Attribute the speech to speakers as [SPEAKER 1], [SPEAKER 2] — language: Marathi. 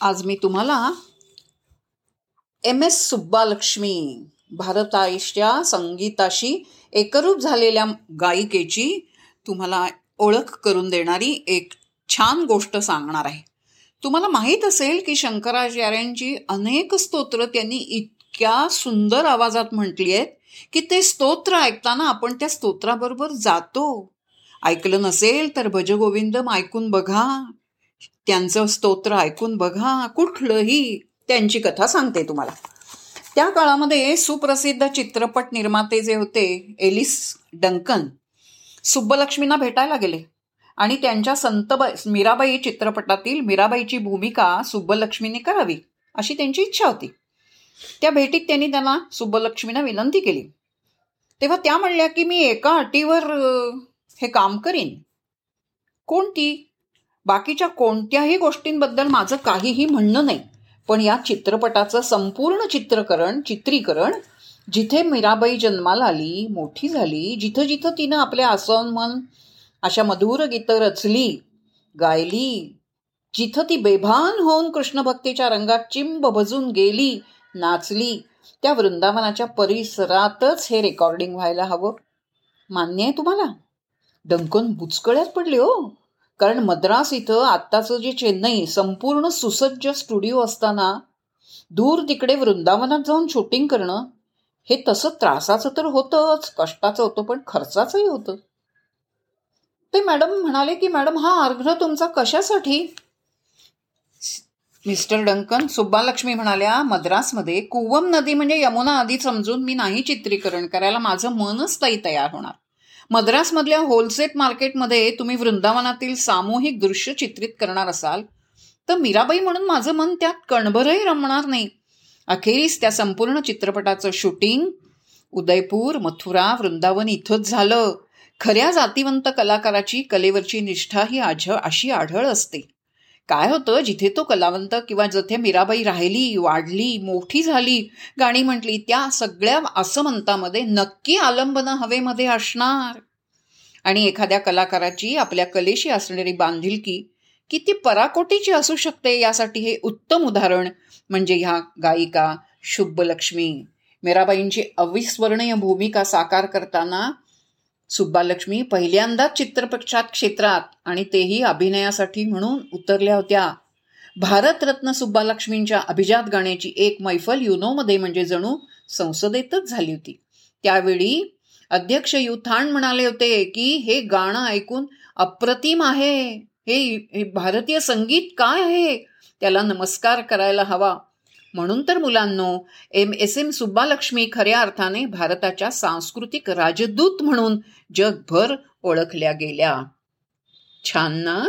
[SPEAKER 1] आज मी तुम्हाला एम एस सुब्बालक्ष्मी भारताच्या संगीताशी एकरूप झालेल्या गायिकेची तुम्हाला ओळख करून देणारी एक छान गोष्ट सांगणार आहे. तुम्हाला माहीत असेल की शंकराचार्यांची अनेक स्तोत्र त्यांनी इतक्या सुंदर आवाजात म्हटली आहेत की ते स्तोत्र ऐकताना आपण त्या स्तोत्राबरोबर जातो. ऐकलं नसेल तर भजगोविंदम ऐकून बघा. त्यांचं स्तोत्र ऐकून बघा कुठलंही त्यांची कथा सांगते तुम्हाला. त्या काळामध्ये सुप्रसिद्ध चित्रपट निर्माते जे होते एलिस डंकन सुब्बलक्ष्मींना भेटायला गेले. आणि त्यांच्या संतबाई मीराबाई चित्रपटातील मीराबाईची भूमिका सुब्बलक्ष्मीने करावी अशी त्यांची इच्छा होती. त्या भेटीत त्यांनी त्यांना सुब्बलक्ष्मीना विनंती केली. तेव्हा त्या म्हणल्या की मी एका अटीवर हे काम करीन. कोणती बाकीच्या कोणत्याही गोष्टींबद्दल माझं काहीही म्हणणं नाही. पण या चित्रपटाचं संपूर्ण चित्रकरण चित्रीकरण जिथे मीराबाई जन्माला आली मोठी झाली जिथं जिथं तिनं आपल्या मन अशा मधुर गीतं रचली गायली जिथं ती बेभान होऊन कृष्णभक्तीच्या रंगात चिंब भजून गेली नाचली त्या वृंदावनाच्या परिसरातच हे रेकॉर्डिंग व्हायला हवं. मान्य आहे तुम्हाला? डंकन बुचकळ्यात पडले हो. कारण मद्रास इथं आत्ताचं जे चेन्नई संपूर्ण सुसज्ज स्टुडिओ असताना दूर तिकडे वृंदावनात जाऊन शूटिंग करणं हे तसं त्रासाचं तर होतंच कष्टाचं होतं पण खर्चाचंही होतं. ते मॅडम म्हणाले की मॅडम हा अर्घ तुमचा कशासाठी? मिस्टर डंकन सुब्बालक्ष्मी म्हणाल्या मद्रासमध्ये कुवम नदी म्हणजे यमुना आधी समजून मी नाही चित्रीकरण करायला माझं मनच ताई तयार होणार. मद्रासमधल्या होलसेल मार्केटमध्ये तुम्ही वृंदावनातील सामूहिक दृश्य चित्रित करणार असाल तर मीराबाई म्हणून माझं मन त्यात कणभरही रमणार नाही. अखेरीस त्या संपूर्ण चित्रपटाचं शूटिंग उदयपूर मथुरा वृंदावन इथंच झालं. खऱ्या जातीवंत कलाकाराची कलेवरची निष्ठा ही आझ अशी आढळ असते. काय होतं? जिथे तो कलावंत किंवा जिथे मीराबाई राहिली वाढली मोठी झाली गाणी म्हटली त्या सगळ्या असमंतामध्ये नक्की आलंबनं हवेमध्ये असणार. आणि एखाद्या कलाकाराची आपल्या कलेशी असणारी बांधिलकी किती पराकोटीची असू शकते यासाठी हे उत्तम उदाहरण म्हणजे ह्या गायिका शुभलक्ष्मी. मीराबाईंची अविस्मरणीय भूमिका साकार करताना सुब्बालक्ष्मी पहिल्यांदाच चित्रपक्षात क्षेत्रात आणि तेही अभिनयासाठी म्हणून उतरल्या होत्या. भारतरत्न सुब्बालक्ष्मींच्या अभिजात गाण्याची एक मैफल युनोमध्ये म्हणजे जणू संसदेतच झाली होती. त्यावेळी अध्यक्ष युथान म्हणाले होते की हे गाणं ऐकून अप्रतिम आहे. हे भारतीय संगीत काय आहे? त्याला नमस्कार करायला हवा. म्हणून तर मुलांनो एम एस एम सुब्बालक्ष्मी खऱ्या अर्थाने भारताच्या सांस्कृतिक राजदूत म्हणून जगभर ओळखल्या गेल्या. छान ना?